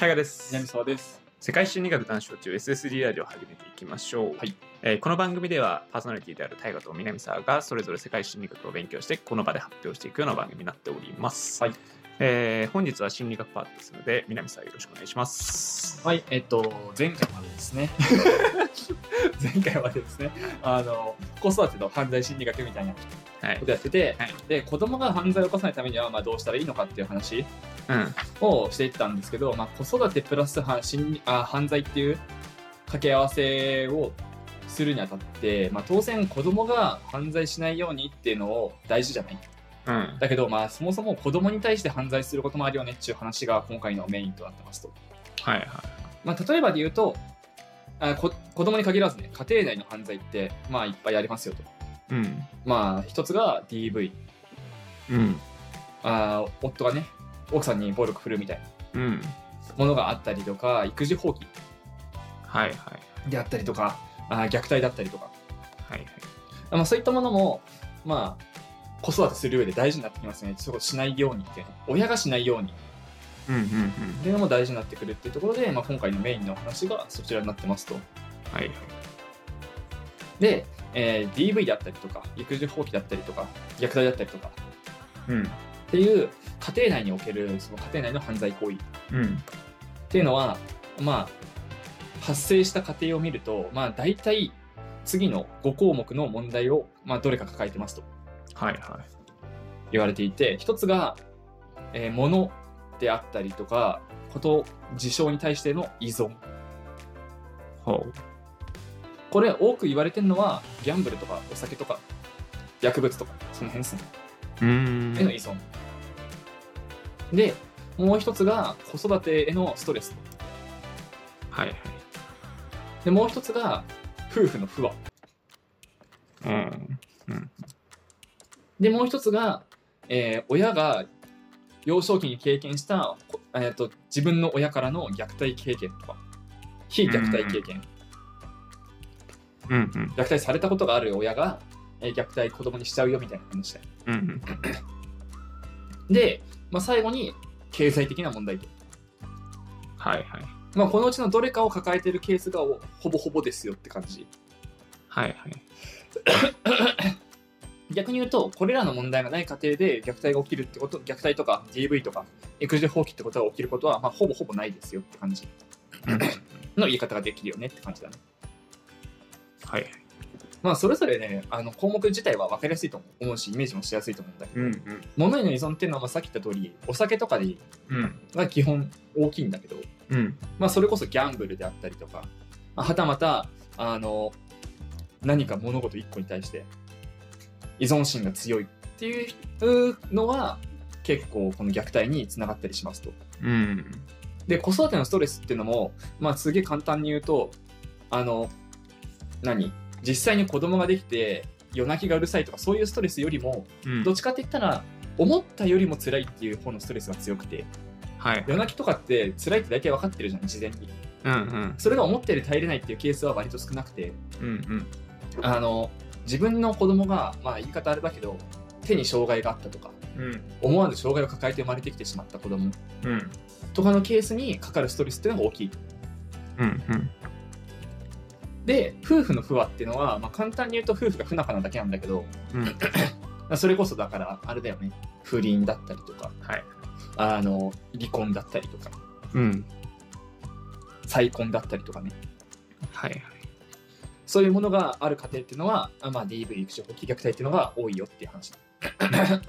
タイガです。南沢です。世界心理学男子中 SSD ラジオを始めていきましょう、はいえーこの番組ではパーソナリティであるタイガと南沢がそれぞれ世界心理学を勉強してこの場で発表していくような番組になっております、はいえー本日は心理学パートですので南沢よろしくお願いしますはい、えっと、前回までですね。前回までですね。あの、子育ての犯罪心理学みたいなこはいとやってて、はいで、子供が犯罪を起こさないためには、まあ、どうしたらいいのかっていう話うんをしていったんですけど、まあ、子育てプラス犯心理あ犯罪っていう掛け合わせをするにあたって、まあ、当然子供が犯罪しないようにっていうのを大事じゃない。うん。だけど、まあ、そもそも子供に対して犯罪することもあるよねっていう話が今回のメインとなってますと。はいはいまあ、例えばで言うとあこ子供に限らずね家庭内の犯罪ってまあいっぱいありますよと。うん。まあ一つが DV うん。あ夫がね奥さんに暴力振るうみたいなうん。ものがあったりとか育児放棄はいはいであったりとかあ虐待だったりとか、はいはい。まあ、そういったものもまあ子育てする上で大事になってきますね。そうしないようにっていうね親がしないように。っうんうんうん。ていうのも大事になってくるっていうところで、まあ、今回のメインの話がそちらになってますと。はいはい。で、えー DV であったりとか育児放棄だったりとか虐待だったりとか。うんっていう家庭内におけるその家庭内の犯罪行為。っうん。ていうのはまあ発生した過程を見るとまあ大体次の5項目の問題を、まあ、どれか抱えてますと。はいはい。言われていて一つが、えー物であったりとかこと事象に対しての依存。ほこれ多く言われてるのはギャンブルとかお酒とか薬物とかその辺ですねへの依存でもう一つが子育てへのストレス。はいはい。でもう一つが夫婦の不和。うん。でもう一つが、えー親が幼少期に経験した、こえー、と自分の親からの虐待経験とか。非虐待経験、うん。うん。虐待されたことがある親が、えー虐待子供にしちゃうよみたいな話でうんうん。で、まあ、最後に経済的な問題と、はいはい。まあ、このうちのどれかを抱えているケースがおほぼほぼですよって感じ。はいはい。逆に言うとこれらの問題がない家庭で虐待が起きるってこと虐待とか DV とか育児放棄ってことが起きることは、まあ、ほぼほぼないですよって感じ。うん。の言い方ができるよねって感じだね。はいはいまあそれぞれねあの項目自体は分かりやすいと思うしイメージもしやすいと思うんだけど、うんうん。物への依存っていうのはまあさっき言った通りお酒とかでうん。が基本大きいんだけど、うん。まあ、それこそギャンブルであったりとかまあはたまたあの何か物事一個に対して依存心が強いっていうのは結構この虐待につながったりしますと。うん。で子育てのストレスっていうのもまあすげえ簡単に言うとあの何？実際に子供ができて夜泣きがうるさいとかそういうストレスよりもうん。どっちかって言ったら思ったよりも辛いっていう方のストレスが強くてはい。夜泣きとかって辛いって大体分かってるじゃん事前に。うんうん。それが思ったより耐えれないっていうケースは割と少なくて。うんうん。あの自分の子供がまあ言い方あれだけど手に障害があったとかうん。思わぬ障害を抱えて生まれてきてしまった子供うん。とかのケースにかかるストレスっていうのが大きい。うんうんで夫婦の不和っていうのは、まあ、簡単に言うと夫婦が不仲なだけなんだけどうん。それこそだからあれだよね。不倫だったりとかはい。あの離婚だったりとか。うん。再婚だったりとかね。はいはい。そういうものがある家庭っていうのは、あまあ、DV 育児放棄虐待っていうのが多いよっていう話だ。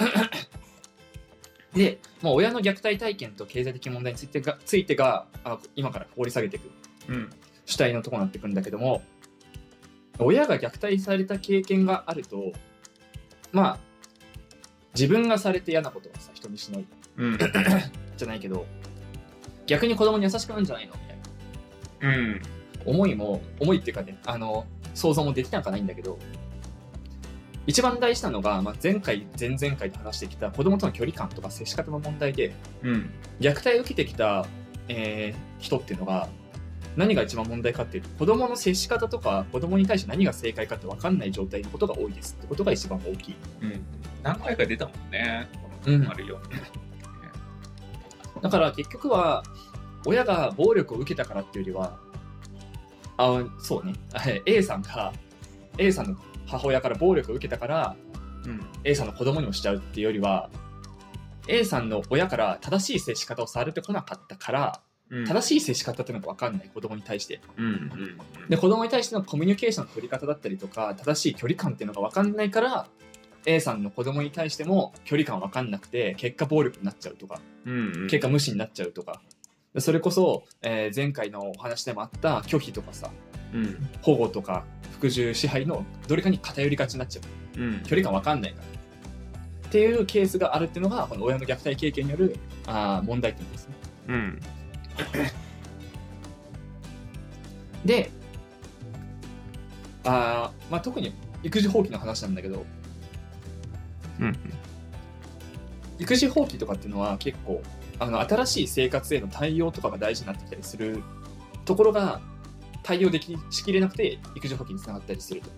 で、まあ、親の虐待体験と経済的問題についてがついてがあ今から掘り下げていく。うん主体のところになってくるんだけども親が虐待された経験があるとまあ自分がされて嫌なことはさ人にしない。うん。じゃないけど逆に子供に優しくなるんじゃないの？みたいな。うん。思いも思いっていうかねあの想像もできなくはないんだけど一番大事なのが、まあ、前回前々回と話してきた子供との距離感とか接し方の問題でうん。虐待を受けてきた、えー人っていうのが何が一番問題かっていうと子供の接し方とか子供に対して何が正解かって分かんない状態のことが多いですってことが一番大きい。うん何回か出たもんねうんあるよだから結局は親が暴力を受けたからっていうよりはあそうねはい A さんが A さんの母親から暴力を受けたからうん。A さんの子供にもしちゃうっていうよりは A さんの親から正しい接し方をされてこなかったからうん。正しい接し方っていうのが分かんない子供に対してうん。うん。で子供に対してのコミュニケーションの取り方だったりとか正しい距離感っていうのが分かんないから A さんの子供に対しても距離感分かんなくて結果暴力になっちゃうとかうん。うん。結果無視になっちゃうとかでそれこそ、えー前回のお話でもあった拒否とかさうん。保護とか服従支配のどれかに偏りがちになっちゃううん。距離感分かんないからっていうケースがあるっていうのがこの親の虐待経験によるあー問題点ですねうん。であー、まあ、特に育児放棄の話なんだけどうん。育児放棄とかっていうのは結構あの新しい生活への対応とかが大事になってきたりするところが対応できしきれなくて育児放棄につながったりすると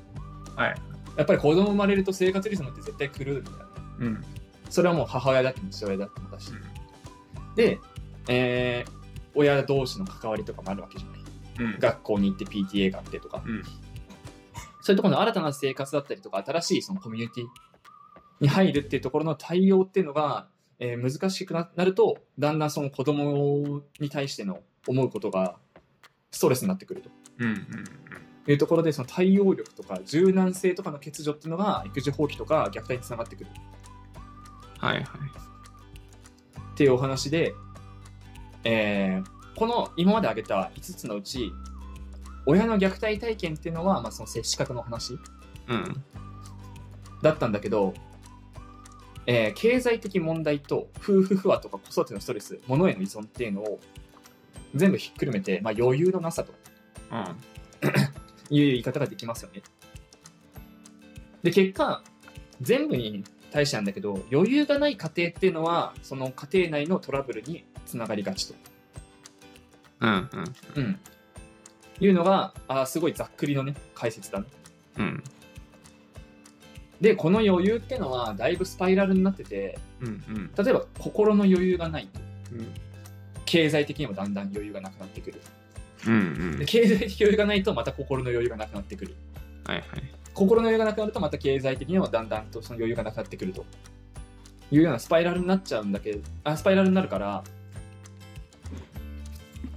はい。やっぱり子供生まれると生活リズムって絶対狂うんだよねうん。それはもう母親だっても父親だってもだし、で、えー親同士の関わりとかもあるわけじゃないうん。学校に行って PTA があってとか、うんそういうところの新たな生活だったりとか新しいそのコミュニティに入るっていうところの対応っていうのが、えー難しくななるとだんだんその子供に対しての思うことがストレスになってくるとうん。うん。いうところでその対応力とか柔軟性とかの欠如っていうのが育児放棄とか虐待につながってくるはい。はい。っていうお話で、えーこの今まで挙げた5つのうち親の虐待体験っていうのは、まあ、その接し方の話うん。だったんだけど、えー経済的問題と夫婦不和とか子育てのストレス物への依存っていうのを全部ひっくるめて、まあ、余裕のなさとうん。いう言い方ができますよね。で結果全部に対してなんだけど余裕がない家庭っていうのはその家庭内のトラブルにつながりがちと。うん。うん。うん、いうのがあーすごいざっくりのね解説だね。うん。でこの余裕っていうのはだいぶスパイラルになっててうん。うん。例えば心の余裕がないとうん。経済的にもだんだん余裕がなくなってくる。うん。で経済的余裕がないとまた心の余裕がなくなってくる。はい。はい。心の余裕がなくなるとまた経済的にもだんだんとその余裕がなくなってくるというようなスパイラルになっちゃうんだけどあスパイラルになるから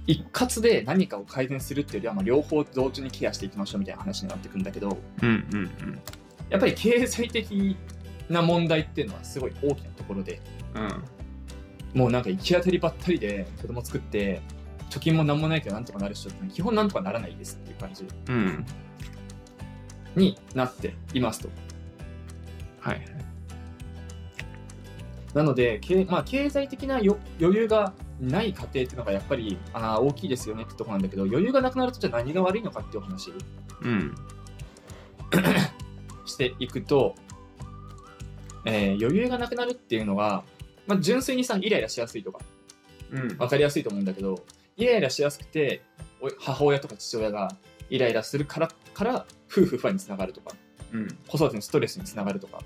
一括で何かを改善するっていうよりはまあ両方同時にケアしていきましょうみたいな話になってくるんだけどうん。うん。やっぱり経済的な問題っていうのはすごい大きなところでうん。もうなんか行き当たりばったりで子供作って貯金も何もないけどなんとかなる人って基本なんとかならないですっていう感じうん。になっていますと。はい。なので、けまあ、経済的なよ余裕がない家庭っていうのがやっぱりあー大きいですよねってとこなんだけど、余裕がなくなるとじゃあ何が悪いのかっていうお話うん。していくと、えー余裕がなくなるっていうのが、まあ、純粋にさ、イライラしやすいとかうん。分かりやすいと思うんだけど、イライラしやすくて、お母親とか父親がイライラするから、から夫婦不和につながるとか、うん。子育てのストレスにつながるとか。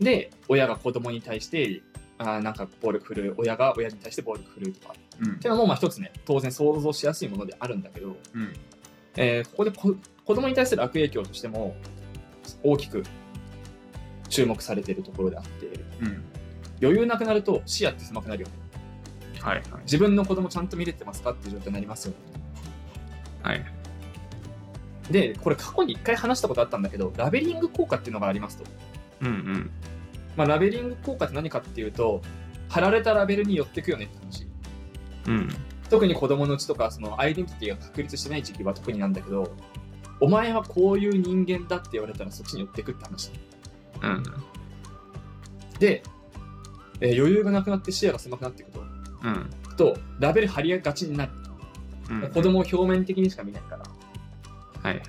で、親が子供に対して、あーなんか暴力振るう、親が親に対して暴力振るうとか。うんっていうのもまあ一つね、当然想像しやすいものであるんだけど、うん。えーここでこ子供に対する悪影響としても大きく注目されているところであって、うん。余裕なくなると視野って狭くなるよね。はい。自分の子供ちゃんと見れてますか？っていう状態になりますよね。はい。で、これ過去に一回話したことあったんだけど、ラベリング効果っていうのがありますと。うん。うん。まあ、ラベリング効果って何かっていうと、貼られたラベルに寄ってくよねって話。うん。特に子供のうちとか、そのアイデンティティが確立してない時期は特になんだけど、お前はこういう人間だって言われたらそっちに寄ってくって話。うん。で、えー余裕がなくなって視野が狭くなっていくと、うん。とラベル貼りがちになる。うん。子供を表面的にしか見ないから。はい。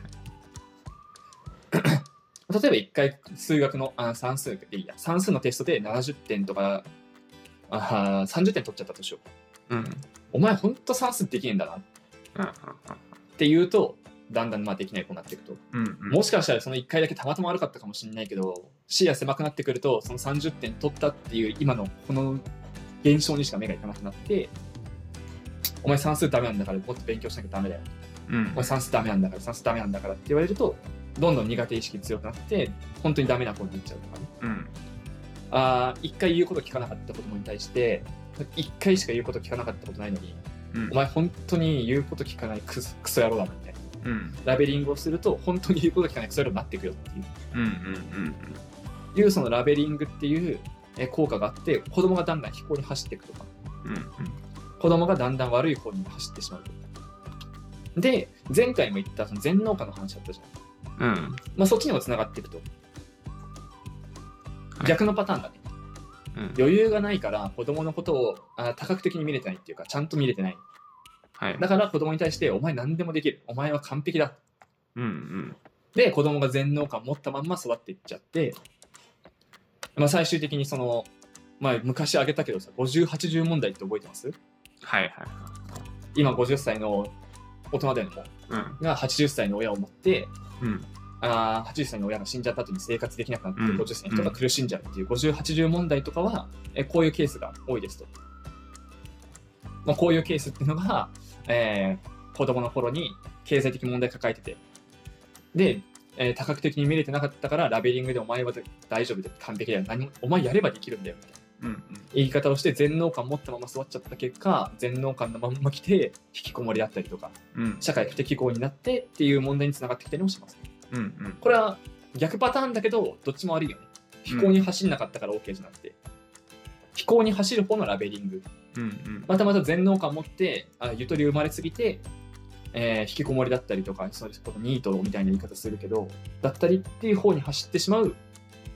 例えば一回数学のあ算数でいいや算数のテストで70点とかあー30点取っちゃったとしよううん。お前ほんと算数できねえんだなっうん。て言うとだんだんまあできない子になっていくとうん。もしかしたらその1回だけたまたま悪かったかもしれないけど視野狭くなってくるとその30点取ったっていう今のこの現象にしか目がいかなくなってお前算数ダメなんだからもっと勉強しなきゃダメだよ。うん。算数ダメなんだから、算数ダメなんだからって言われると、どんどん苦手意識強くなって、本当にダメな子になっちゃうとかね。うん。あー一回言うこと聞かなかった子供に対して、一回しか言うこと聞かなかったことないのに、うん。お前本当に言うこと聞かないクソクソ野郎だなみたいな。うん。ラベリングをすると、本当に言うこと聞かないクソ野郎になっていくよっていう。うんうんいうそのラベリングっていうえー効果があって子供がだんだん飛行に走っていくとか。うんうん。子供がだんだん悪い方に走ってしまうとで前回も言ったその全農家の話だったじゃん、うん。まあ、そっちにもつながっていくと、はい。逆のパターンだね。うん。余裕がないから子供のことをあ多角的に見れてないっていうかちゃんと見れてない。はい。だから子供に対してお前何でもできる。お前は完璧だ。うんうん。で子供が全能感持ったまんま育っていっちゃって、まあ、最終的にその、まあ、昔挙げたけどさ5080問題って覚えてます？はいはい今50歳の大人だよねもうが80歳の親を持ってうん。あー80歳の親が死んじゃった後に生活できなくなってうん。50歳の人が苦しんじゃうっていう5080問題とかはえこういうケースが多いですと、まあ、こういうケースっていうのが、えー子供の頃に経済的問題抱えててで、えー多角的に見れてなかったからラベリングでお前は大丈夫で完璧だよ。何もお前やればできるんだよみたいなうん言い方をして全能感持ったまま育っちゃった結果全能感のまんま来て引きこもりだったりとかうん。社会不適合になってっていう問題につながってきたりもします。うんうん。これは逆パターンだけどどっちも悪いよね。飛行に走んなかったから OK じゃなくて、飛行に走る方のラベリング。うんうん。またまた全能感持ってあゆとり生まれすぎて、えー引きこもりだったりとかそういうことニートみたいな言い方するけどだったりっていう方に走ってしまう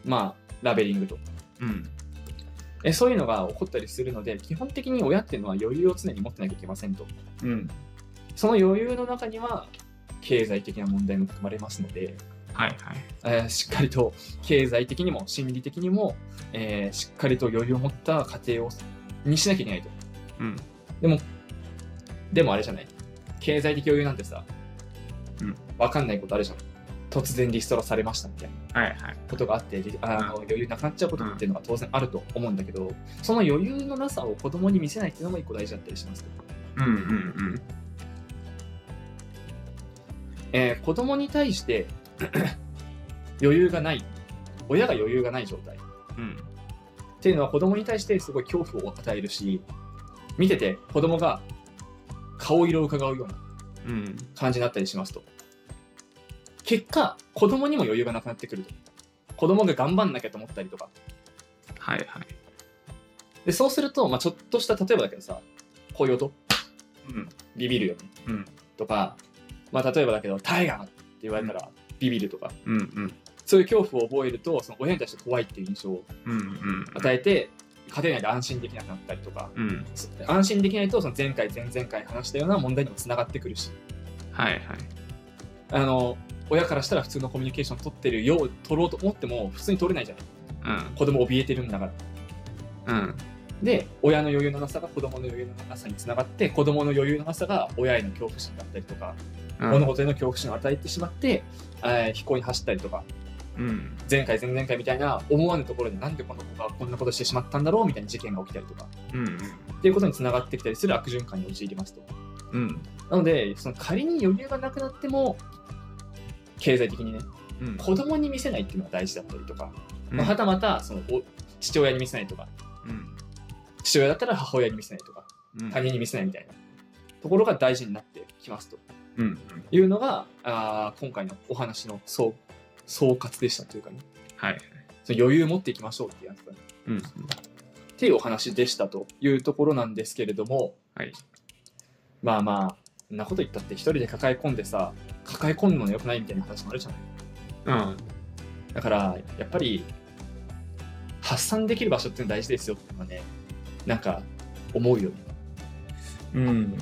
まあラベリングと。うんえそういうのが起こったりするので基本的に親っていうのは余裕を常に持ってなきゃいけませんと。うん。その余裕の中には経済的な問題も含まれますので、はいはい。えーしっかりと経済的にも心理的にも、えーしっかりと余裕を持った家庭をにしなきゃいけないと。うん。でもあれじゃない。経済的余裕なんてさ、うん、分かんないことあるじゃん突然リストラされましたみたいなことがあってりあの余裕なくなっちゃうことっていうのが当然あると思うんだけど、その余裕のなさを子供に見せないっていうのも一個大事だったりしますうんうんえー子供に対して 余裕がない親が余裕がない状態。っうん。ていうのは子供に対してすごい恐怖を与えるし見てて子供が顔色を伺うようなうん。感じになったりしますと結果子供にも余裕がなくなってくると。子供が頑張んなきゃと思ったりとか。はいはい。でそうすると、まあ、ちょっとした例えばだけどさこういう音うん。ビビるよね。うん。とか、まあ、例えばだけど「タイガー!」って言われたらビビるとか、うんうん。そういう恐怖を覚えるとその親に対して怖いっていう印象を与えて家庭内で安心できなくなったりとか。うん。安心できないとその前回前々回話したような問題にもつながってくるし。はいはい。あの親からしたら普通のコミュニケーション取ってるよう取ろうと思っても普通に取れないじゃない。うん。子供怯えてるんだから。うん。で親の余裕のなさが子供の余裕のなさにつながって子供の余裕のなさが親への恐怖心だったりとか、うん。物事への恐怖心を与えてしまって、えー飛行に走ったりとかうん。前回前々回みたいな思わぬところでなんでこの子がこんなことしてしまったんだろうみたいな事件が起きたりとか。うん。っていうことにつながってきたりする悪循環に陥りますと。うん。なのでその仮に余裕がなくなっても経済的にね。うん。子供に見せないっていうのが大事だったりとか、うん。まあはたまたそのお父親に見せないとか。うん。父親だったら母親に見せないとか。うん。他人に見せないみたいな。ところが大事になってきますと。うん。いうのがあー今回のお話の総総括でしたというかね。はい。その余裕持っていきましょうっていうやつだね。うん。っていうお話でしたというところなんですけれども。はい。まあまあそんなこと言ったって一人で抱え込んでさ抱え込むのよくないみたいな話もあるじゃない。うん。だからやっぱり発散できる場所って大事ですよっていうのはねなんか思うよね。うん。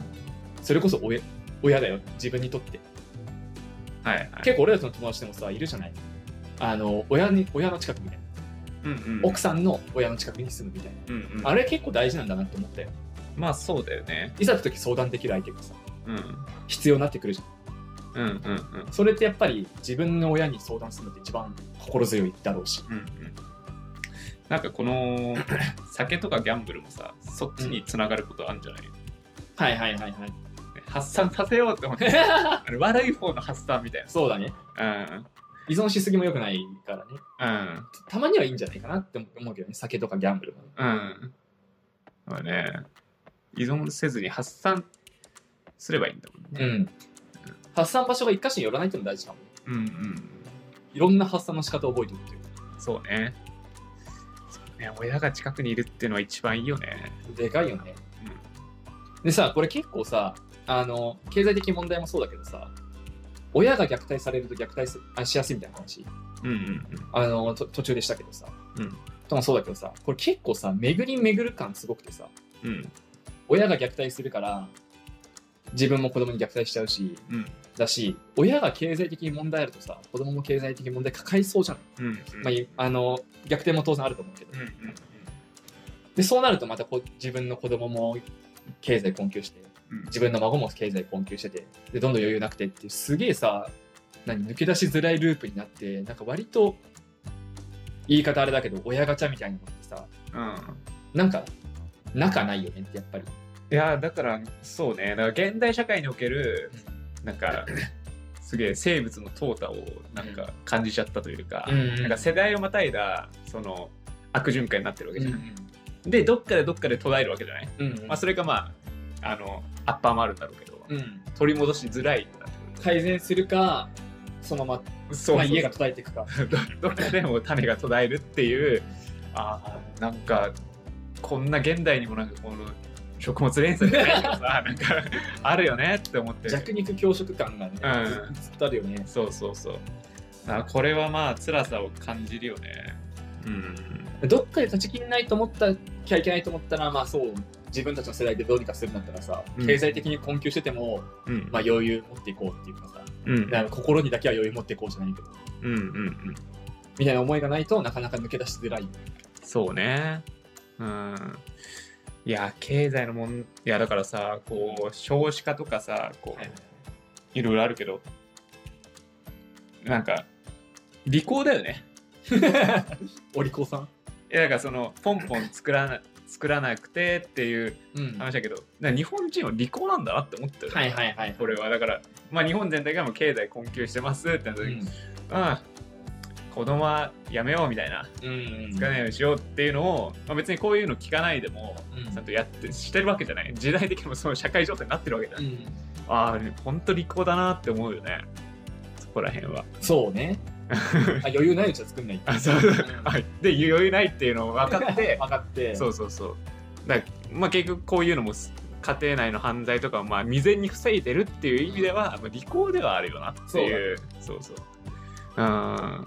それこそ親親だよ自分にとって。はいはい。結構俺たちの友達でもさいるじゃない。あの親に親の近くみたいな。うんうん。奥さんの親の近くに住むみたいな。うんうん。あれ結構大事なんだなって思ったよ。まあそうだよね。いざって時相談できる相手がさ。うん必要になってくるじゃんうんうんうんそれってやっぱり自分の親に相談するのって一番心強いだろうしうんうんなんかこの 酒とかギャンブルもさそっちにつながることあるんじゃない、はいはいはいはい。発散させようって思って 悪い方の発散みたいそうだね。な依存しすぎも良くないからね。うんうんたまにはいいんじゃないかなって思うけどね。酒とかギャンブルも。うんまあね依存せずに発散すればいいんだもんね。うん。発散場所が一箇所に寄らないっていうのも大事かも。うんうんいろんな発散の仕方を覚えておくという。そうね。そうね。親が近くにいるっていうのは一番いいよね。でかいよね。でさ、これ結構さ、あの、経済的問題もそうだけどさ、親が虐待されると虐待しやすいみたいな話、うんうんあの、と途中でしたけどさ、うん。ともそうだけどさ、これ結構さ、巡り巡る感すごくてさ、うんうん。親が虐待するから、自分も子供に虐待しちゃうし、うん。だし、親が経済的に問題あるとさ、子供も経済的に問題抱えそうじゃん。うん。うん。まあい、あの、逆転も当然あると思うけど。うん。うん。で、そうなるとまたこう自分の子供も経済困窮して、うん。自分の孫も経済困窮してて、で、どんどん余裕なくてっていう、すげえさ、何、抜け出しづらいループになって、なんか割と、言い方あれだけど、親ガチャみたいなのってさ、うん。なんか、仲ないよねってやっぱり。いやだからそうね。だから現代社会におけるなんかすげえ生物の淘汰をなんか感じちゃったというか、うんなんか世代をまたいだその悪循環になってるわけうんじゃん、でどっかでどっかで途絶えるわけじゃない、うんうん。まあ、それがまああのアッパーもあるんだろうけど、うん。取り戻しづらい改善するか、そのまま、るそう。まあ、家が途絶えていくか。どどっかでも種が途絶えるっていうあーなんかこんな現代にもなんかこの食物連鎖じゃないけどさなんかあるよねって思って。弱肉強食感がね、うん。ずずっとあるよね。そうそうそう。あこれはまあ辛さを感じるよね。うん。どっかで断ち切んないと思ったきゃいけないと思ったら、まあそう、自分たちの世代でどうにかするんだったらさ、うん。経済的に困窮してても、うん。まあ余裕持っていこうっていうかさ、うん。だから心にだけは余裕持っていこうじゃないけど、うんうんうん。みたいな思いがないとなかなか抜け出しづらい。そうね。うんいや経済のもんいやだからさこう少子化とかさこう、い。ろいろあるけどなんか利口だよね。お利口さん？いやだからそのポンポン作らな作らなくてっていううん。話だけどなんか日本人は利口なんだなって思ってる、はいはいはい。これは。だからまあ日本全体がもう経済困窮してますってなった時に、うん子供はやめようみたいなうん。うん。使わないようにしようっていうのを、まあ、別にこういうの聞かないでもうん。ちゃんとやってしてるわけじゃない。時代的にもその社会状態になってるわけじゃない、うん。ああ本当利口だなって思うよね。そこら辺は。そうね。あ余裕ないうちは作んない。あそう。そう、はい、で余裕ないっていうのを分かって 分かって。そうそうそう。だまあ結局こういうのも家庭内の犯罪とかをまあ未然に防いでるっていう意味では、まあ、利口ではあるよなっていう。そうそう。うん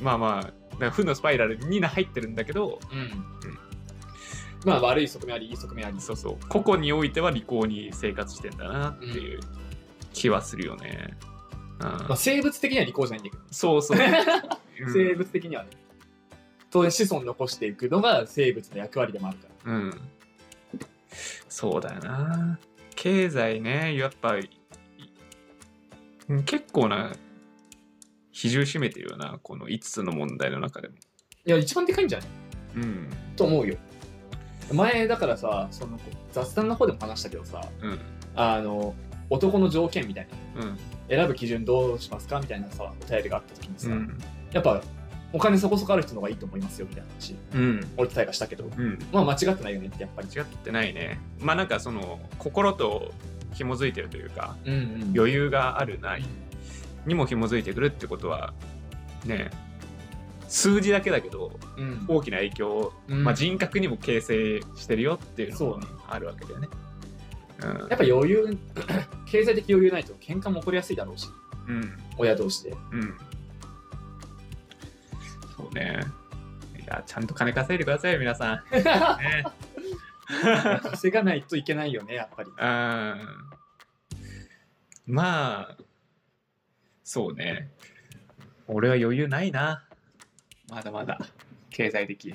まあまあ負のスパイラルに入ってるんだけどうん。まあ悪い側面あり、いい側面あり。そうそう個々においては利口に生活してんだなっていう気はするよね、うんまあ生物的には利口じゃないんだけど。そうそう、うん生物的にはね。当然子孫残していくのが生物の役割でもあるから。うん。そうだよな。経済ね、やっぱ、結構な比重占めてるよな、この5つの問題の中でも。いや、一番でかいんじゃない？うん。と思うよ。前だからさ、その雑談の方でも話したけどさ、うん。あの、男の条件みたいな。うん。選ぶ基準どうしますか？みたいなさ、お便りがあった時にさ、うん。やっぱお金そこそこある人の方がいいと思いますよみたいな話、うん。俺と大がしたけど、うん。まあ間違ってないよねってやっぱり。間違ってないね。まあなんかその、心と紐づいてるというか、うんうん余裕があるないにも紐づいてくるってことは、ね、数字だけだけど、うん大きな影響をうんまあ、人格にも形成してるよっていうのもそうねあるわけだよね。うんやっぱ余裕、経済的余裕ないと喧嘩も起こりやすいだろうし、うん親同士で。うんそうね。いや、ちゃんと金稼いでくださいよ、皆さん。ね、稼がないといけないよね、やっぱり。うんまあ、そうね。俺は余裕ないな。まだまだ。経済的。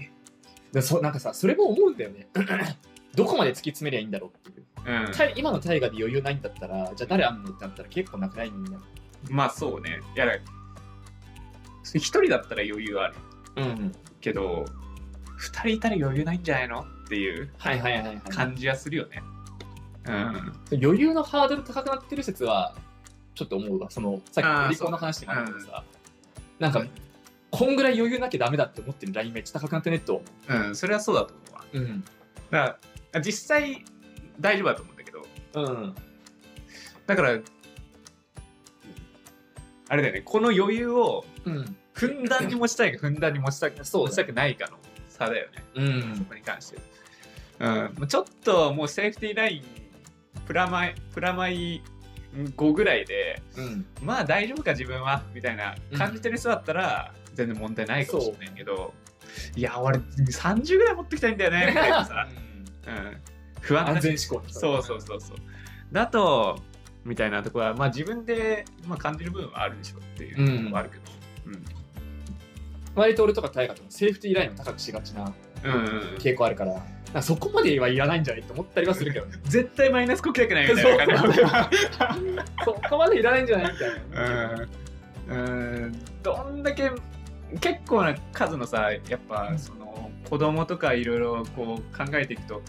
でそなんかさ、それも思うんだよね。どこまで突き詰めりゃいいんだろうっていう。うん。タイ今の大河で余裕ないんだったら、じゃあ誰あんのってなったら結構なくないみんな。まあそうね。いや、一人だったら余裕ある。うん。けど、二人いたら余裕ないんじゃないのっていうはいはいはいはい。感じはするよね。うん。余裕のハードル高くなってる説はちょっと思うわ。そのさっきのリコの話にもあるけどさ、なんかこんぐらい余裕なきゃダメだって思ってるラインめっちゃ高くなってねとうん、それはそうだと思うわ。うん。だから、実際大丈夫だと思うんだけど、うん。だから、あれだよね、この余裕をうん。ふんだんに持ちたいか、ふんだんに持ちた そうだ持ちたくないかの差だよね、うん。そこに関して。うん、ちょっともうセーフティーライン、プラマイ、プラマイ5ぐらいで、うん。まあ大丈夫か自分はみたいな感じてる人だったら全然問題ないかもしれないけど、いや俺30ぐらい持ってきたいんだよねみたいなさ、うん、不安な安全思考そうそうそうそう。だとみたいなところはまあ自分で、まあ、感じる部分はあるでしょっていうのはあるけど、割と俺とか大河とかセーフティーラインを高くしがちなうんうんうん。傾向あるから。なんかそこまではいらないんじゃないと思ったりはするけどね。絶対マイナスこきたくないみたいな感じ。そこまでいらないんじゃない。みたいなうん。うんどんだけ結構な数のさやっぱその子供とかいろいろこう考えていくと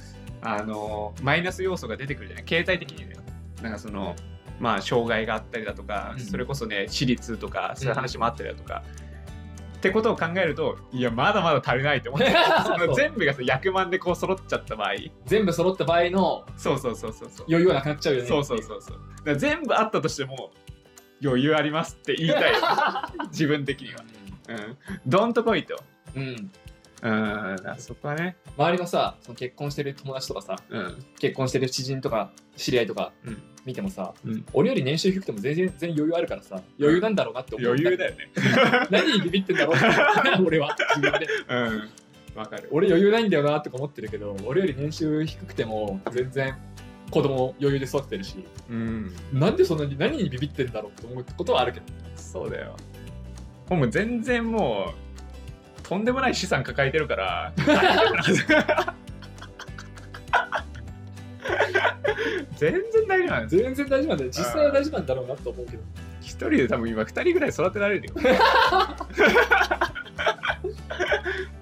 あのマイナス要素が出てくるじゃない。経済的にね。なんかそのまあ障害があったりだとか、うん。それこそね私立とかそういう話もあったりだとか、ってことを考えるといやまだまだ足りないと思って その全部がさ100万でこう揃っちゃった場合。全部揃った場合のそうそうそうそうそう。余裕はなくなっちゃうよね。そうそうそうそう。だから全部あったとしても余裕ありますって言いたいよ 自分的には。うん。どんとこいと。うん。うん。そこはね。周りのさその結婚してる友達とかさうん。結婚してる知人とか知り合いとかうん見てもさ、うん。俺より年収低くても全然全然余裕あるからさ余裕なんだろうなって思う。余裕だよね。何にビビってんだろうって 俺は自分でうん。わかる。俺余裕ないんだよなって思ってるけど俺より年収低くても全然子供余裕で育ててるしうん。なんでそんなに何にビビってんだろうって思うことはあるけど。そうだよ。もう全然もうとんでもない資産抱えてるから 全然大丈夫なんです。よ全然大丈夫なんだよ。実際は大丈夫なんだろうなと思うけど。一人で多分今二人ぐらい育てられるよ。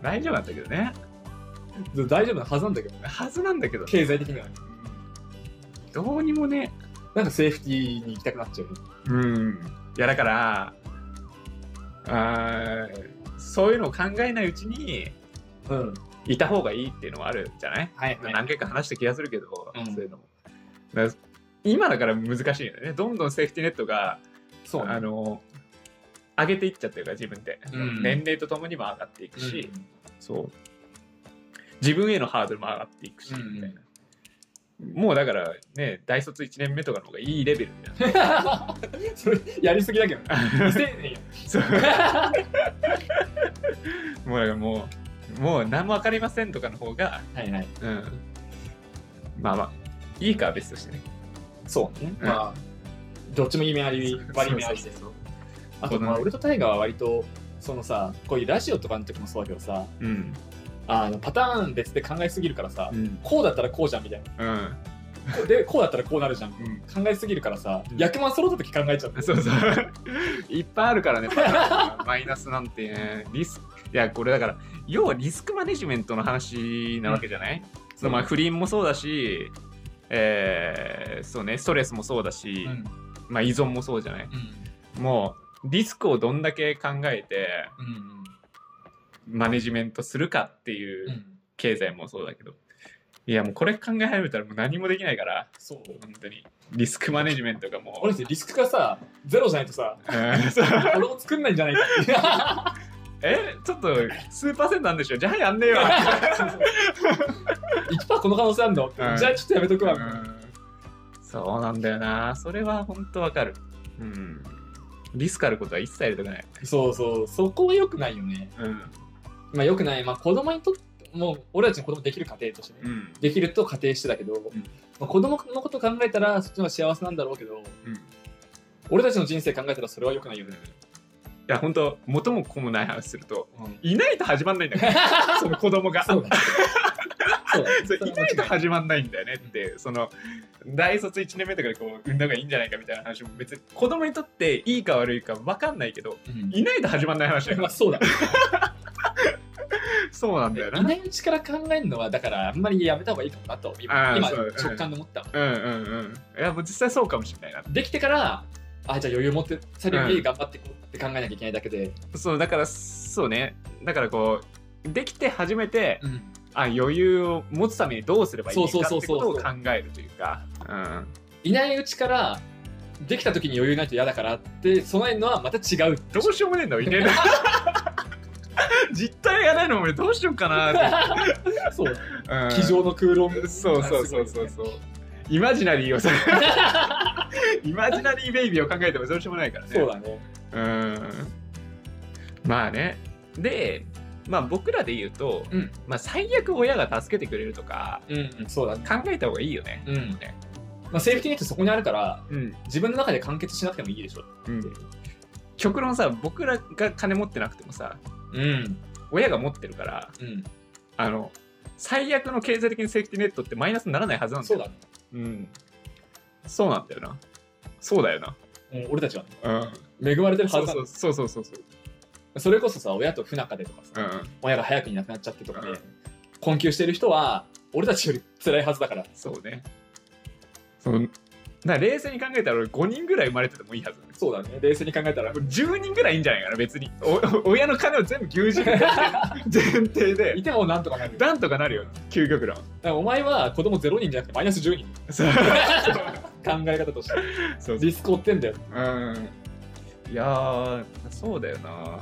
大丈夫なんだけどね。大丈夫なはずなんだけどね。はずなんだけど。経済的には。どうにもね。なんかセーフティーに行きたくなっちゃうようん。いやだからあーそういうのを考えないうちにうんいた方がいいっていうのはあるじゃない、はい何回か話した気がするけど、うん。そういうのも。今だから難しいよね。どんどんセーフティーネットがそうね。あの上げていっちゃってるから自分で、うん。年齢とともにも上がっていくし、そう。自分へのハードルも上がっていくし、うんみたいな。もうだからね大卒1年目とかの方がいいレベルじゃん。それやりすぎだけどね。未成年やもうだからもうもう何も分かりませんとかの方が、はいはい。うん、まあまあいいかは別としてね。そうね、うん。まあどっちも意味あり悪い意味ありでそうそうそう。あとまあ俺とタイガーは割とそのさこういうラジオとかの時もそうだけどさうん。あのパターン別で考えすぎるからさ、うん。こうだったらこうじゃんみたいな。うん。でこうだったらこうなるじゃん。うん。考えすぎるからさ、うん。役満揃った時考えちゃうそうそう。いっぱいあるからね、マイナスなんてね。リスク、いや、これだから、要はリスクマネジメントの話なわけじゃない、そのまあ不倫もそうだし、えーそうね、ストレスもそうだし、うん。まあ依存もそうじゃない？うん。もう、リスクをどんだけ考えて、うんマネジメントするかってうんいううん。経済もそうだけど、いや、もうこれ考え始めたらもう何もできないから、そう。本当に。リスクマネジメントがもう。俺リスクがさゼロじゃないとさうん。そ う俺も作んないんじゃないか えちょっと数パーセントなんでしょ？じゃあやんねえよ。1%この可能性あるの、うんじゃあちょっとやめとくわうんそうなんだよな。それは本当わかる。うん。リスクあることは一切入れたくない。そうそうそこは良くないよねうん。まあ良くないまあ子供にとってもう俺たちの子供できる家庭としてね、うん。できると仮定してたけど、まあ、子供のこと考えたらそっちの方が幸せなんだろうけどうん。い俺たちの人生考えたらそれは良くないよね、や、本当元も子もない話すると、うんいないと始まんないんだよ。その子供が。そう いないと始まんないんだよねって、その大卒1年目とかでこう産んだ方がいいんじゃないかみたいな話も別に子供にとっていいか悪いか分かんないけどうんいないと始まんない話だよまあそうだ そうなんだよな。いないうちから考えるのはだからあんまりやめた方がいいかもなと今今直感で思った、うんうんうん。いや、もう実際そうかもしれないな。できてからあじゃあ余裕持ってさらうんに頑張っていこうって考えなきゃいけないだけで、そう、だから、そうね。だからこう、できて初めて、うんあ余裕を持つためにどうすればいいかってそうことをそうそうそう考えるというか。うん。いないうちからできた時に余裕ないと嫌だからって備えるのはまた違うどうしようもねえんだ、いけない。実態がないの俺どうしようかなって。そううん机上の空論そうそうそうそうそう。イマジナリーをさ、イマジナリーベイビーを考えてもどうしようもないからね。そうだねうん。まあね。で、まあ僕らで言うと、うんまあ最悪親が助けてくれるとかうん、うん、そうだね考えた方がいいよね。うんねまあ、セーフティーネットそこにあるからうん。自分の中で完結しなくてもいいでしょうん。極論さ、僕らが金持ってなくてもさ、うん親が持ってるから、うんあの、最悪の経済的にセーフティーネットってマイナスにならないはずなんだよ。そうだねうん。そうなんだよな。そうだよな。もう俺たちはねうん。恵まれてるはずそうそうそうそうそう。それこそさ親と不仲でとかさ、うん。親が早くに亡くなっちゃってとかで、うん困窮してる人は俺たちより辛いはずだからそうね。そう。だ冷静に考えたら俺5人ぐらい生まれててもいいはずだね。そうだね冷静に考えたら10人ぐらいいいんじゃないかな、別に。お親の金を全部牛耳る 前提でい。てもなんとかなるなんとかなるよ、究極論。らお前は子供0人じゃなくてマイナス10人そう考え方としてそうリスク負ってんだようん。いやー、そうだよな。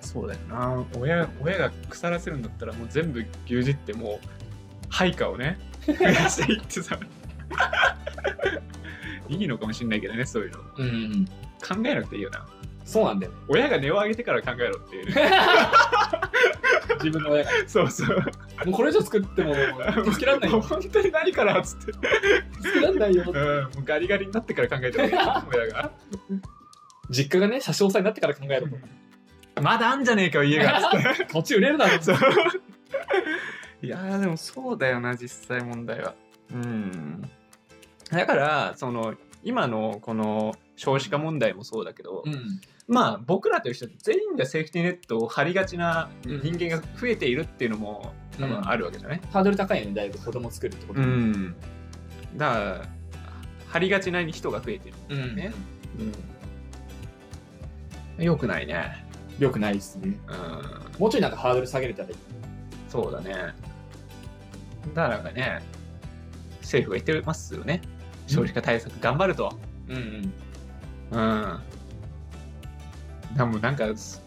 そうだよな。親親が腐らせるんだったらもう全部牛耳ってもう配下をね、増やしていってさ。いいのかもしんないけどね、そういうの。うん考えなくていいよな。そうなんだよ。ね親が値を上げてから考えろっていう。ね。自分の親が。そうそう。もうこれ以上作っても助けらんない。よ本当に何からっつって。助けらんないようん、もうガリガリになってから考えてる 親が。実家がね車掌さんになってから考えると。まだあんじゃねえかよ、家が。土地売れるだろ。そう。いやーでもそうだよな実際問題は。うん。だからその今のこの少子化問題もそうだけど、うんまあ僕らと一緒で全員がセーフティーネットを張りがちなうん。人間が増えているっていうのも多分あるわけじゃない、ハードル高いよねだいぶ子供作るってこと。うん、だから張りがちな人が増えてる。うん。ね。うん。よくないね。よくないですね。うん。もうちょいなんかハードル下げれたらいい。そうだね。だからね、政府が言ってますよね。少子化対策頑張ると。うん。うん。でもなんか、そ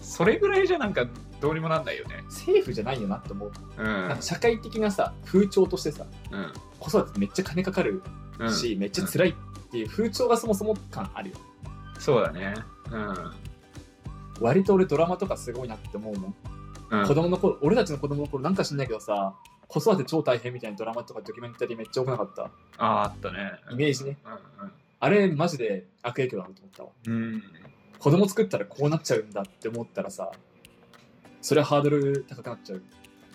それぐらいじゃなんかどうにもなんないよね。政府じゃないよなって思う、うん。なんか社会的なさ風潮としてさうん。子育てめっちゃ金かかるうん、し、めっちゃ辛いっていう風潮がそもそも感あるよそうだね。うん。割と俺ドラマとかすごいなって思うもん、うん、子供の頃俺たちの子供の頃なんか知んないけどさ子育て超大変みたいなドラマとかドキュメンタリーめっちゃ多くなかった？ああ、あったね。イメージねうんあれマジで悪影響だなと思ったわうん。うん。子供作ったらこうなっちゃうんだって思ったらさそれはハードル高くなっちゃう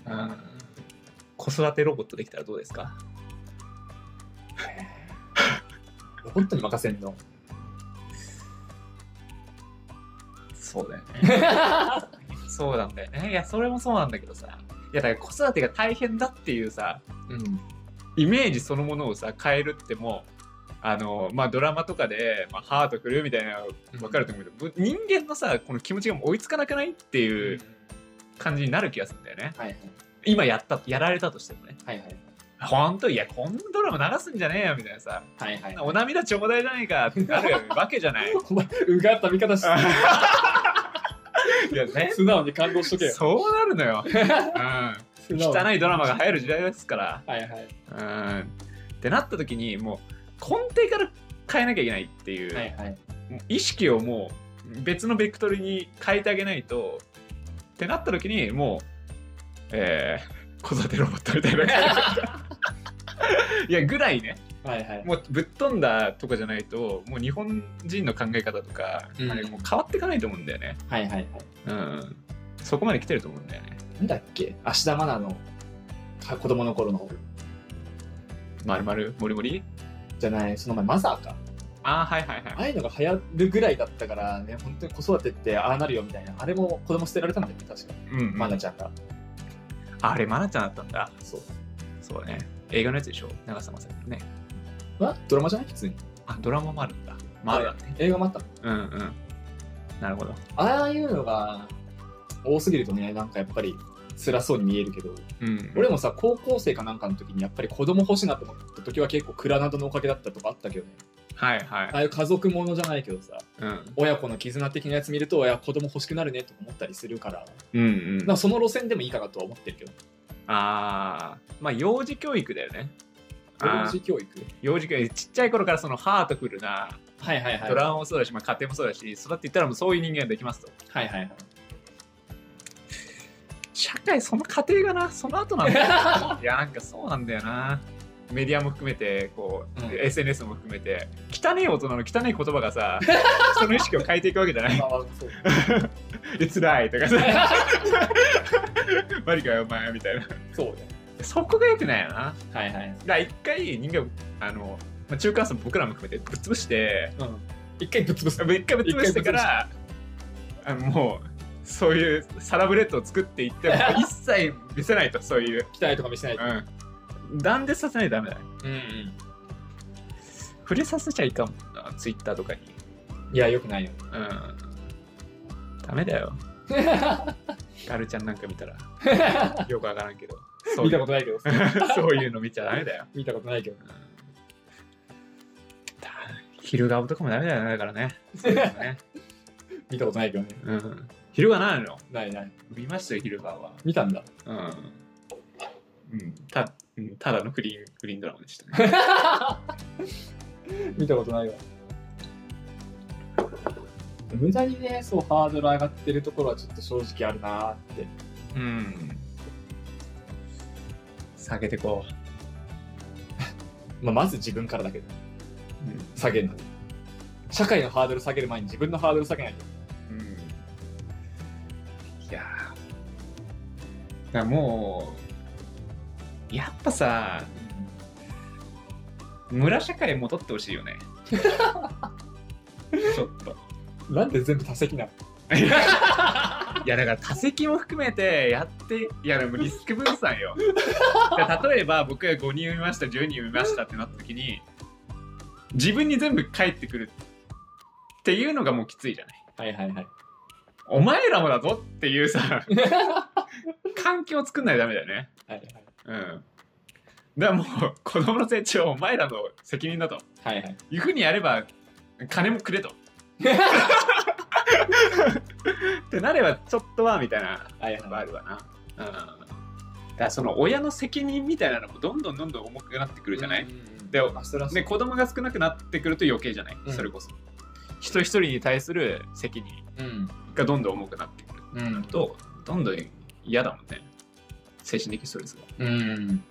うん子育てロボットできたらどうですか？本当に任せんのそうだよね。そうなんだよね。いや、それもそうなんだけどさ。いや、だから子育てが大変だっていうさ、うんイメージそのものをさ変えるってもあのまあドラマとかで、まあ、ハートくるみたいなの分かると思うけど、ぶ人間のさこの気持ちが追いつかなくないっていう感じになる気がするんだよね。はいはい。今やったやられたとしてもね。はいはいほんといやこんなドラマ流すんじゃねえよみたいなさ。はいはいお涙ちょうだいじゃねえかってなるわけじゃない。うがった見方して。いやね。素直に感動しとけよ。そうなるのよ、うん、汚いドラマが流行る時代ですから。はいはい。うん。ってなった時にもう根底から変えなきゃいけないっていう、はいはい。意識をもう別のベクトルに変えてあげないとってなった時にもうえー、子育てロボットみたいな。いやぐらいね。はいはい。もうぶっ飛んだとかじゃないともう日本人の考え方とか、うん。あれもう変わっていかないと思うんだよね。はいはいはい。うん。そこまで来てると思うんだよね。なんだっけ？芦田愛菜のか子供の頃の。まるまる？もりもり？じゃないその前マザーかああ、はいはいはいあ。あいうのが流行るぐらいだったからね、本当に子育てってああなるよみたいな。あれも子供捨てられたんだよね、確か。うん、うん。マナちゃんが。あれ、マナちゃんだったんだ。そう。そうね。映画のやつでしょ？長澤まさみね。あドラマじゃない？普通に。あ、ドラマもあるんだ。まだね。映画もあったのうんうん。なるほど。ああいうのが多すぎるとね、なんかやっぱり辛そうに見えるけど、うん。俺もさ、高校生かなんかの時にやっぱり子供欲しいなと思った時は結構蔵などのおかげだったとかあったけどね。はいはい。ああいう家族ものじゃないけどさ、うん。親子の絆的なやつ見ると、親子供欲しくなるねとか思ったりするから、うんうん。かその路線でもいいかなとは思ってるけど。ああ、まあ幼児教育だよね。幼児教育？幼児教育、ちっちゃい頃からそのハートフルなはいはいはい。ドラマもそうだし、まあ家庭もそうだし、育っていったらもうそういう人間ができますと。はいはいはい。社会、その過程がな、その後なんだよ。いや、なんかそうなんだよな。メディアも含めて、こう、うん SNS も含めて、汚い大人の汚い言葉がさ、人の意識を変えていくわけじゃない。まあまあそう え、辛いとかさ、マリかよ、お前みたいな。そうね。そこが良くないよな。はいはい。だ一回人間あの、まあ、中間層僕らも含めてぶっ潰してうん。一回ぶっ潰す。一回ぶっ潰してからあのもうそういうサラブレッドを作っていっても 一切見せないとそういう、期待とか見せないと。うん、断絶させないとダメだようんうん。触れさせちゃいかんもんなツイッターとかに。いや、よくないよ。うん。ダメだよ。ガルちゃんなんか見たら。よくわからんけど。そう見いう。たことないけど。そういうの見ちゃダメだよ。見たことないけど。うん。昼顔とかもダメだよねだからね。ね。見たことないけどね。うん昼がないの？ないない。見ましたよ、昼顔は。見たんだ。うん。うん、たうんただの不倫不倫ドラマでしたね。見たことないわ。無駄にね、そう、ハードル上がってるところはちょっと正直あるなーって。うん。下げてこ まあ、まず自分からだけど、う。うん。下げるの。社会のハードル下げる前に自分のハードル下げないと。うん、からもう、やっぱさ、村社会戻ってほしいよね。ちょっと。なんで全部多席なの？いやだから多席も含めてやっていやでもリスク分散よ例えば僕が5人産みました10人産みましたってなった時に自分に全部返ってくるっていうのがもうきついじゃないはいはいはい。お前らもだぞっていうさ 環境を作んないとダメだよねはいはい。うんだからもう子供の成長はお前らの責任だとはいはい。いうふうにやれば金もくれと ってなればちょっとはみたいなはいやっぱあはい。るわな。うん。だからその親の責任みたいなのもどんどんどんどん重くなってくるじゃない、であ、それはそうで子供が少なくなってくると余計じゃない、うんそれこそ。人一人に対する責任うん。がどんどん重くなってくるうん。とどんどん嫌だもんね。精神的ストレスが。うん。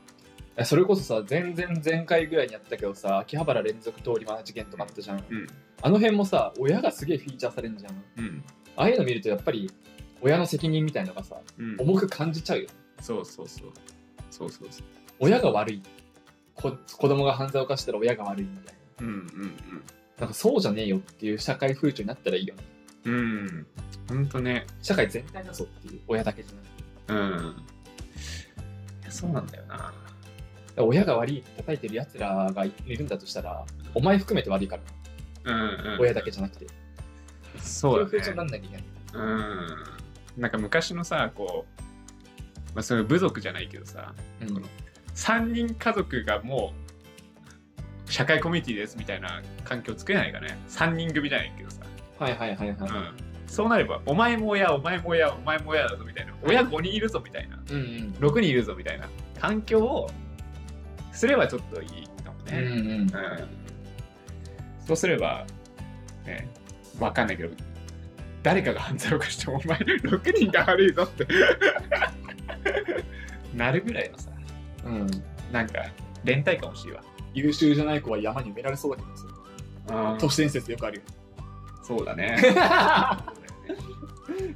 えそれこそさ、前々前回ぐらいにやったけどさ、秋葉原連続通り魔事件とかあったじゃん。うん。あの辺もさ、親がすげえフィーチャーされるじゃん。うん。ああいうの見るとやっぱり親の責任みたいのがさ、うん、重く感じちゃうよ。そうそうそう。そうそうそう。親が悪い。こ子供が犯罪を犯したら親が悪いみたいな。うんうんなんかそうじゃねえよっていう社会風潮になったらいいよね。うん。うん。ほんとね。社会全体だぞっていう親だけじゃなくて。うん。いやそうなんだよな。親が悪いって叩いてる奴らがいるんだとしたら、お前含めて悪いから、うんうん。親だけじゃなくて。そうだね。いう風潮になんなきゃいけない。うん。なんか昔のさ、こう、まあ、そういう部族じゃないけどさ、うんこの3人家族がもう社会コミュニティですみたいな環境作れないかね。3人組じゃないけどさ。はいはいはいはい。うん。そうなれば、お前も親、お前も親、お前も親だぞみたいな。親5人いるぞみたいな。うんうん。6人いるぞみたいな環境をすればちょっといいかもうんね。うん。うんそうすれば、ね、わかんないけど、誰かが犯罪を犯しても、お前6人が悪いぞって なるぐらいのさ、うん。なんか、連帯感欲しいわ。優秀じゃない子は山に埋められそうだけどさ。都市伝説よくあるよ。そうだね。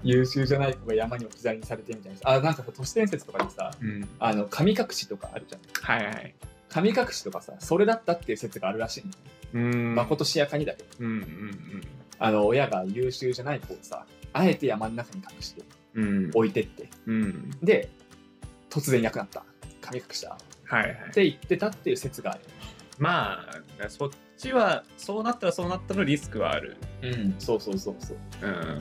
優秀じゃない子が山に置き去りにされてみたいなさ。あ、なんかさ、都市伝説とかでさ、うん。あの、神隠しとかあるじゃん。はいはい。神隠しとかさそれだったっていう説があるらしいの、うんまことしやかにだけどうんうんあの親が優秀じゃない子をさあえて山の中に隠してうんうん置いてってうんで突然いなくなった神隠したっはいはい。て言ってたっていう説があるまあそっちはそうなったらそうなったのリスクはある。うんそうそうそうそう。うん。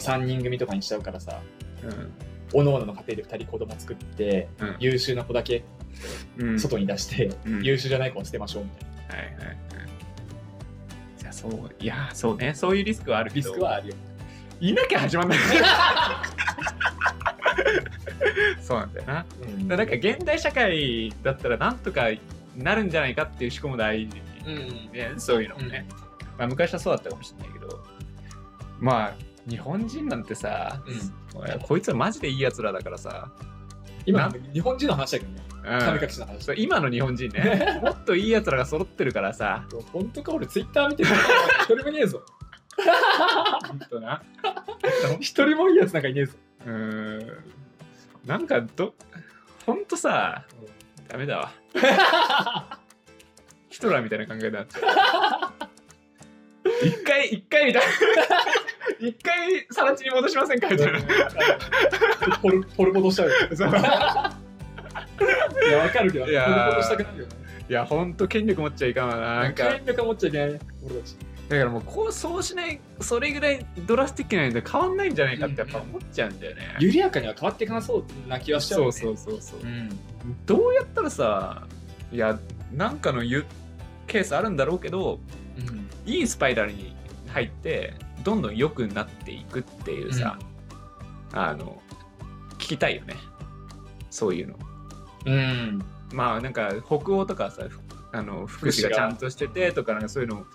さ3人組とかにしちゃうからさうん。おのおのの家庭で2人子供作って、うん。優秀な子だけうん。外に出して、うん。優秀じゃない子を捨てましょうみたいな。はいはいはいじゃあそういやそうね。そういうリスクはあるけリどスクはあるよ。いなきゃ始まんない そうなんだよな。うん。だからなんか現代社会だったらなんとかなるんじゃないかっていう思考も大事うん。ね、そういうのもね、まあ、昔はそうだったかもしれないけどまあ日本人なんてさ、こいつはマジでいいやつらだからさ、今な日本人の話だけどね。うん。神隠しの話。そう今の日本人ね。もっといいやつらが揃ってるからさ。本当か俺ツイッター見てる。一人もいねえぞ。ほんとな。一人もいいやつなんかいねえぞうーん。なんかどほんとさダメだわ。ヒトラーみたいな考えだ。一回一回みた。い な一回さら地に戻しませんか？みたいなポルポル戻しちゃ う。いやわかるけどいやー。ポル戻したくなるよね。いやほんと権力持っちゃいかんわななんか。権力持っちゃいけないね俺たちだからもうこうそうしないそれぐらいドラスティックなので変わんないんじゃないかってやっぱ思っちゃうんだよね、緩やかには変わっていかなそうな気はしちゃうよね。そうそうそう。そううんどうやったらさいやなんかのゆケースあるんだろうけどうん。いいスパイラルに入ってどんどん良くなっていくっていうさ、あの聞きたいよね。そういうの。うん。まあなんか北欧とかさふあの福祉がちゃんとしててとかなんかそういうの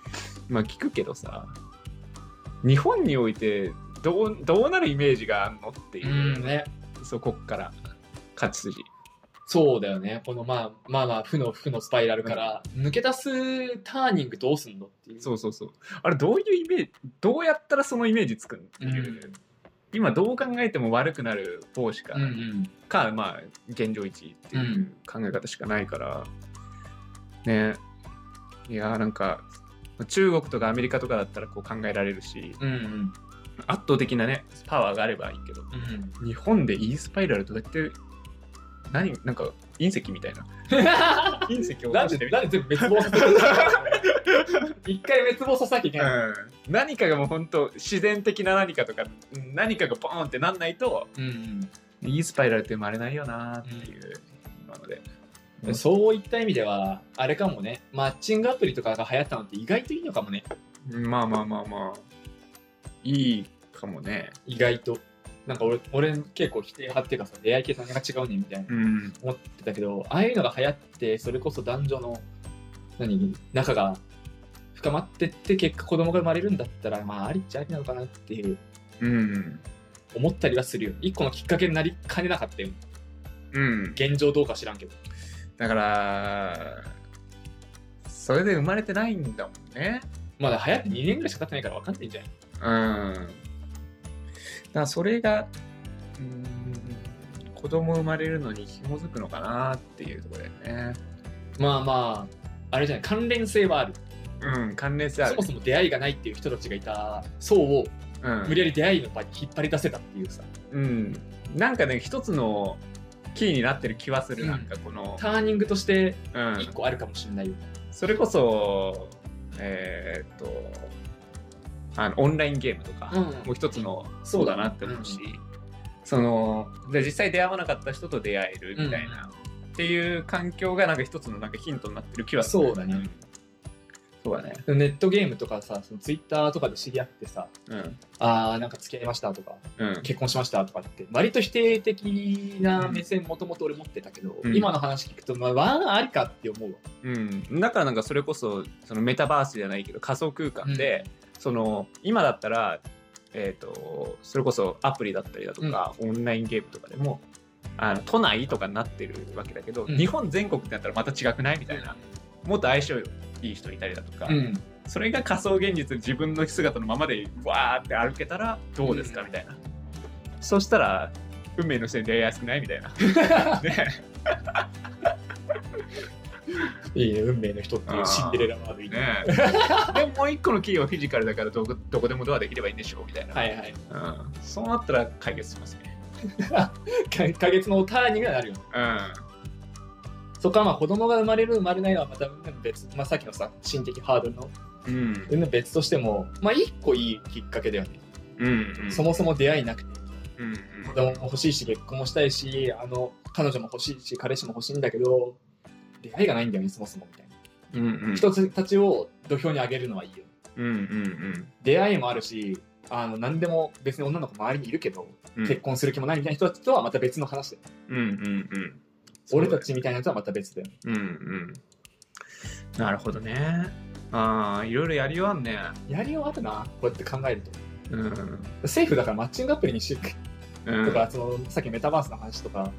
まあ聞くけどさ日本においてどうどうなるイメージがあんのっていう、うんね。そこっから勝ち筋。そうだよね。このまあまあまあ負の負のスパイラルから抜け出すターニングどうすんのっていう。そうそうそう。あれどういうイメージどうやったらそのイメージつくんっていう、うん。今どう考えても悪くなる方しか、うんうん。かまあ現状維持っていう考え方しかないから、ね。いやーなんか中国とかアメリカとかだったらこう考えられるしうんうん圧倒的なねパワーがあればいいけどうん。日本でイースパイラルとかって何なんか隕石みたいな。隕石を一回滅亡させなきゃいけない、うん、何かがもう本当自然的な何かとかうん何かがポーンってなんないとうんいいスパイラルって生まれないよなっていう、今のでうん、そういった意味ではあれかもね。マッチングアプリとかが流行ったのって意外といいのかもね。まあまあまあまあ。いいかもね。意外と。なんか俺俺結構否定派っていうかさ出会い系と何が違うねんみたいな。うん。思ってたけどああいうのが流行ってそれこそ男女の何仲が深まってって結果子供が生まれるんだったらまあありっちゃありなのかなっていう。うん。思ったりはするよ。一個のきっかけになりかねなかったよ。うん。現状どうか知らんけどだからそれで生まれてないんだもんね。まだ流行って2年ぐらいしか経ってないから分かんないんじゃない？うん。だからそれがうん子供生まれるのに紐づくのかなっていうところだよね。まあまああれじゃない関連性はある。うん関連性ある。そもそも出会いがないっていう人たちがいた。層をうん。無理やり出会いの場に引っ張り出せたっていうさ。うん、なんかね一つのキーになってる気はする、うん。なんかこの、ターニングとしてうん。1個あるかもしれないよ、それこそえーっとあのオンラインゲームとか、うん。もう一つのそうだなって思うし、そので実際出会わなかった人と出会えるみたいな、っていう環境がなんか一つのなんかヒントになってる気はする。そうだねそうだね。ネットゲームとかさそのツイッターとかで知り合ってさうん。あーなんか付き合いましたとかうん。結婚しましたとかって割と否定的な目線もともと俺持ってたけど、うん。今の話聞くとまあわーありかって思うわ。うん、だからなんかそれこそそのメタバースじゃないけど仮想空間で、その今だったら、えー、とそれこそアプリだったりだとか、オンラインゲームとかでもあの都内とかになってるわけだけど、うん。日本全国ってなったらまた違くないみたいな、もっと相性いい人いたりだとか、うん。それが仮想現実で自分の姿のままでわーって歩けたらどうですか、うんみたいな。そしたら運命の人に出会いやすくないみたいな。ね いいね、運命の人っていうシンデレラワードいいね。でももう一個のキーはフィジカルだからどこどこでもドアできればいいんでしょうみたいな、はいはい。うん、そうなったら解決しますね。か花月のターンにはなるよね。そこからまあ子供が生まれる生まれないのはまた別、まあ、さっきのさ、心的ハードルの。うん。別としても、まあ一個いいきっかけだよね。うんうん。そもそも出会いなくて、うん子供も欲しいし、結婚もしたいし、あの、彼女も欲しいし、彼氏も欲しいんだけど、出会いがないんだよね、そもそもみたいな。うんうん。人たちを土俵に上げるのはいいよ。うんうん出会いもあるし、あの何でも別に女の子周りにいるけど、うん。結婚する気もないみたいな人たちとはまた別の話だよ。うんうんうん俺たちみたいなやつはまた別だよ。うんうん。なるほどね。ああいろいろやりようあんね。やりようあるな、こうやって考えると。うん政府だからマッチングアプリにしてうん。とか、そのさっきメタバースの話とか。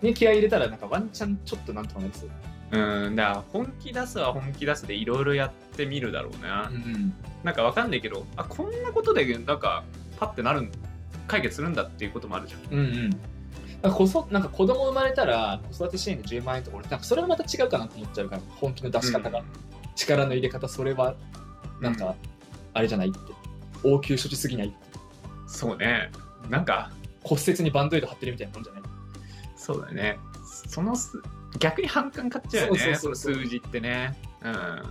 に気合い入れたら、なんかワンチャンちょっとなんとかなりそう。うん。だから本気出すは本気出すでいろいろやってみるだろうな、ん。なんかわかんないけどあこんなことでなんかパッてなるん解決するんだっていうこともあるじゃん。うんうん。なんかこそなんか子供生まれたら子育て支援で10万円とか俺なんかそれはまた違うかなと思っちゃうから本気の出し方が、力の入れ方それはなんかあれじゃないって。応急処置すぎないって。そうね。なんか骨折にバンドエイド貼ってるみたいなもんじゃない。そうだね。そのす逆に反感買っちゃうよね。そうそう数字ってね。うん。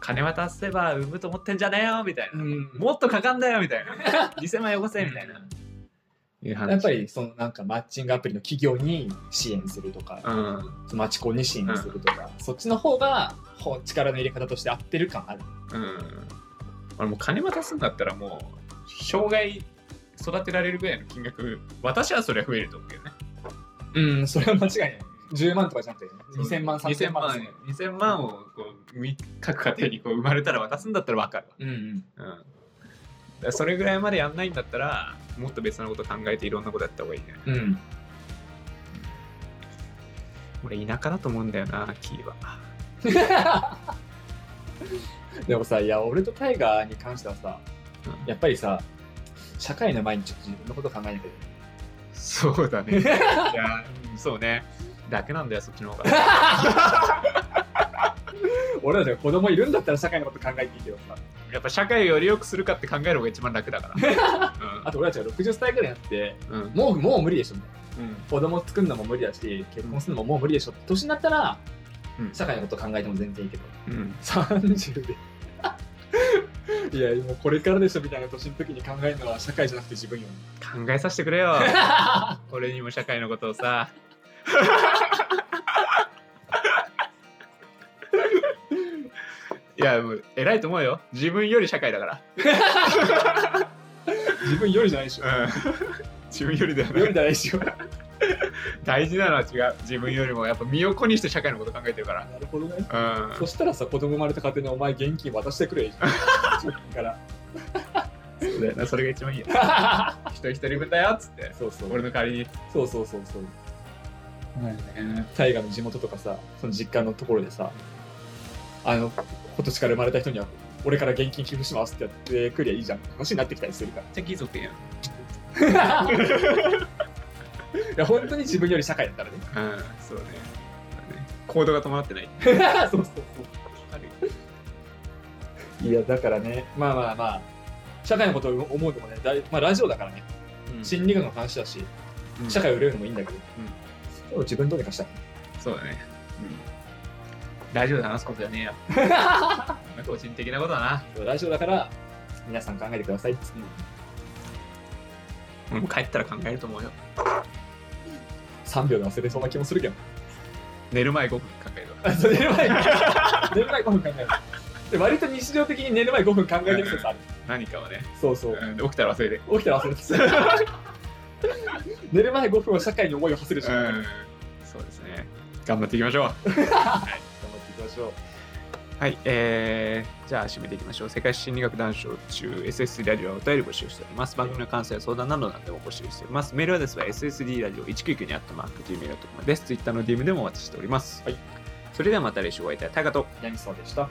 金渡せば産むと思ってんじゃねえよみたいな、ん。もっとかかんだよみたいな。2000万よこせみたいな、いう話。やっぱりそのなんかマッチングアプリの企業に支援するとか、うん。マチコンに支援するとか、そっちの方がほ力の入れ方として合ってる感ある。うん。俺もう金渡すんだったらもう障害育てられるぐらいの金額私はそれは増えると思うけどね。うん、それは間違いない。10万とかじゃなくて、2000万、3000 2000万。万2000万をこうみ各家庭にこう生まれたら渡すんだったら分かるわ。うんうん。うん、それぐらいまでやんないんだったらもっと別のこと考えていろんなことやった方がいいね。うん。俺田舎だと思うんだよなキーは。でもさ、いや、俺とタイガーに関してはさ、うん。やっぱりさ、社会の前にちょっと自分のこと考えなきゃいけない。そうだね。いやうんそうね。楽なんだよそっちの方が。俺たちが子供いるんだったら社会のこと考えていいけどさ、やっぱ社会をより良くするかって考える方が一番楽だから。あと俺たちが60歳ぐらいになって、うん。うんもう、もう無理でしょ。みたいな。うん。子供作るのも無理だし、結婚するのももう無理でしょって年になったら、うん。社会のこと考えても全然いいけど、うん。30で。いや、もうこれからでしょみたいな年の時に考えるのは社会じゃなくて自分よ。考えさせてくれよ。俺にも社会のことをさいやもう偉いと思うよ自分より社会だから 自分よりじゃないでしょ。うん自分よりだよよりねじゃないでしょ。大事なのは違う自分よりもやっぱ身を粉にして社会のこと考えてるかなるほどね。らそしたらさ、子供生まれた家庭にお前現金渡してくれよ。貯金から。うんそうだよなそれが一番いいよ一 人一人分だよっつってそうそう。俺の代わりにそうそうそうそう。ね大河の地元とかさ、その実家のところでさ、あの、今年から生まれた人には、俺から現金寄付しますってやってくりゃいいじゃん。話になってきたりするから。じゃあ貴族やん いや、本当に自分より社会だったらね。うんそうね行動が伴ってない そうそうそう。いや、だからね、まあまあまあ、社会のことを思うのもね、だいまあ、ラジオだからね、うん心理学の話だし、うん社会を売れるのもいいんだけど、それを自分どうにかしたい。そうだね。ラジオで話すことじゃねえよ。個人的なことだな。ラジオだから、皆さん考えてくださいっつって。俺も帰ったら考えると思うよ。3秒で忘れそうな気もするけど。寝る前5分考える 寝る前に寝る前5分考える。で割と日常的に寝る前5分考えてる説ある。何かをね、そうそう。うん起きたら忘れて。起きたら忘れてた。寝る前5分は社会に思いを馳せるし、うん、そうですね。頑張っていきましょう。ていきましょう。はい、えー、じゃあ締めていきましょう。世界史心理学談笑中 SSD ラジオはお便り募集しております。番組の感想や相談など何でも募集しております。メールアドレスは SSD ラジオ199にあったマーク Gmail.com です。Twitter の DM でもお待ちしております。はい。それではまた来週お会いいたい。タイガとヤミソウでした。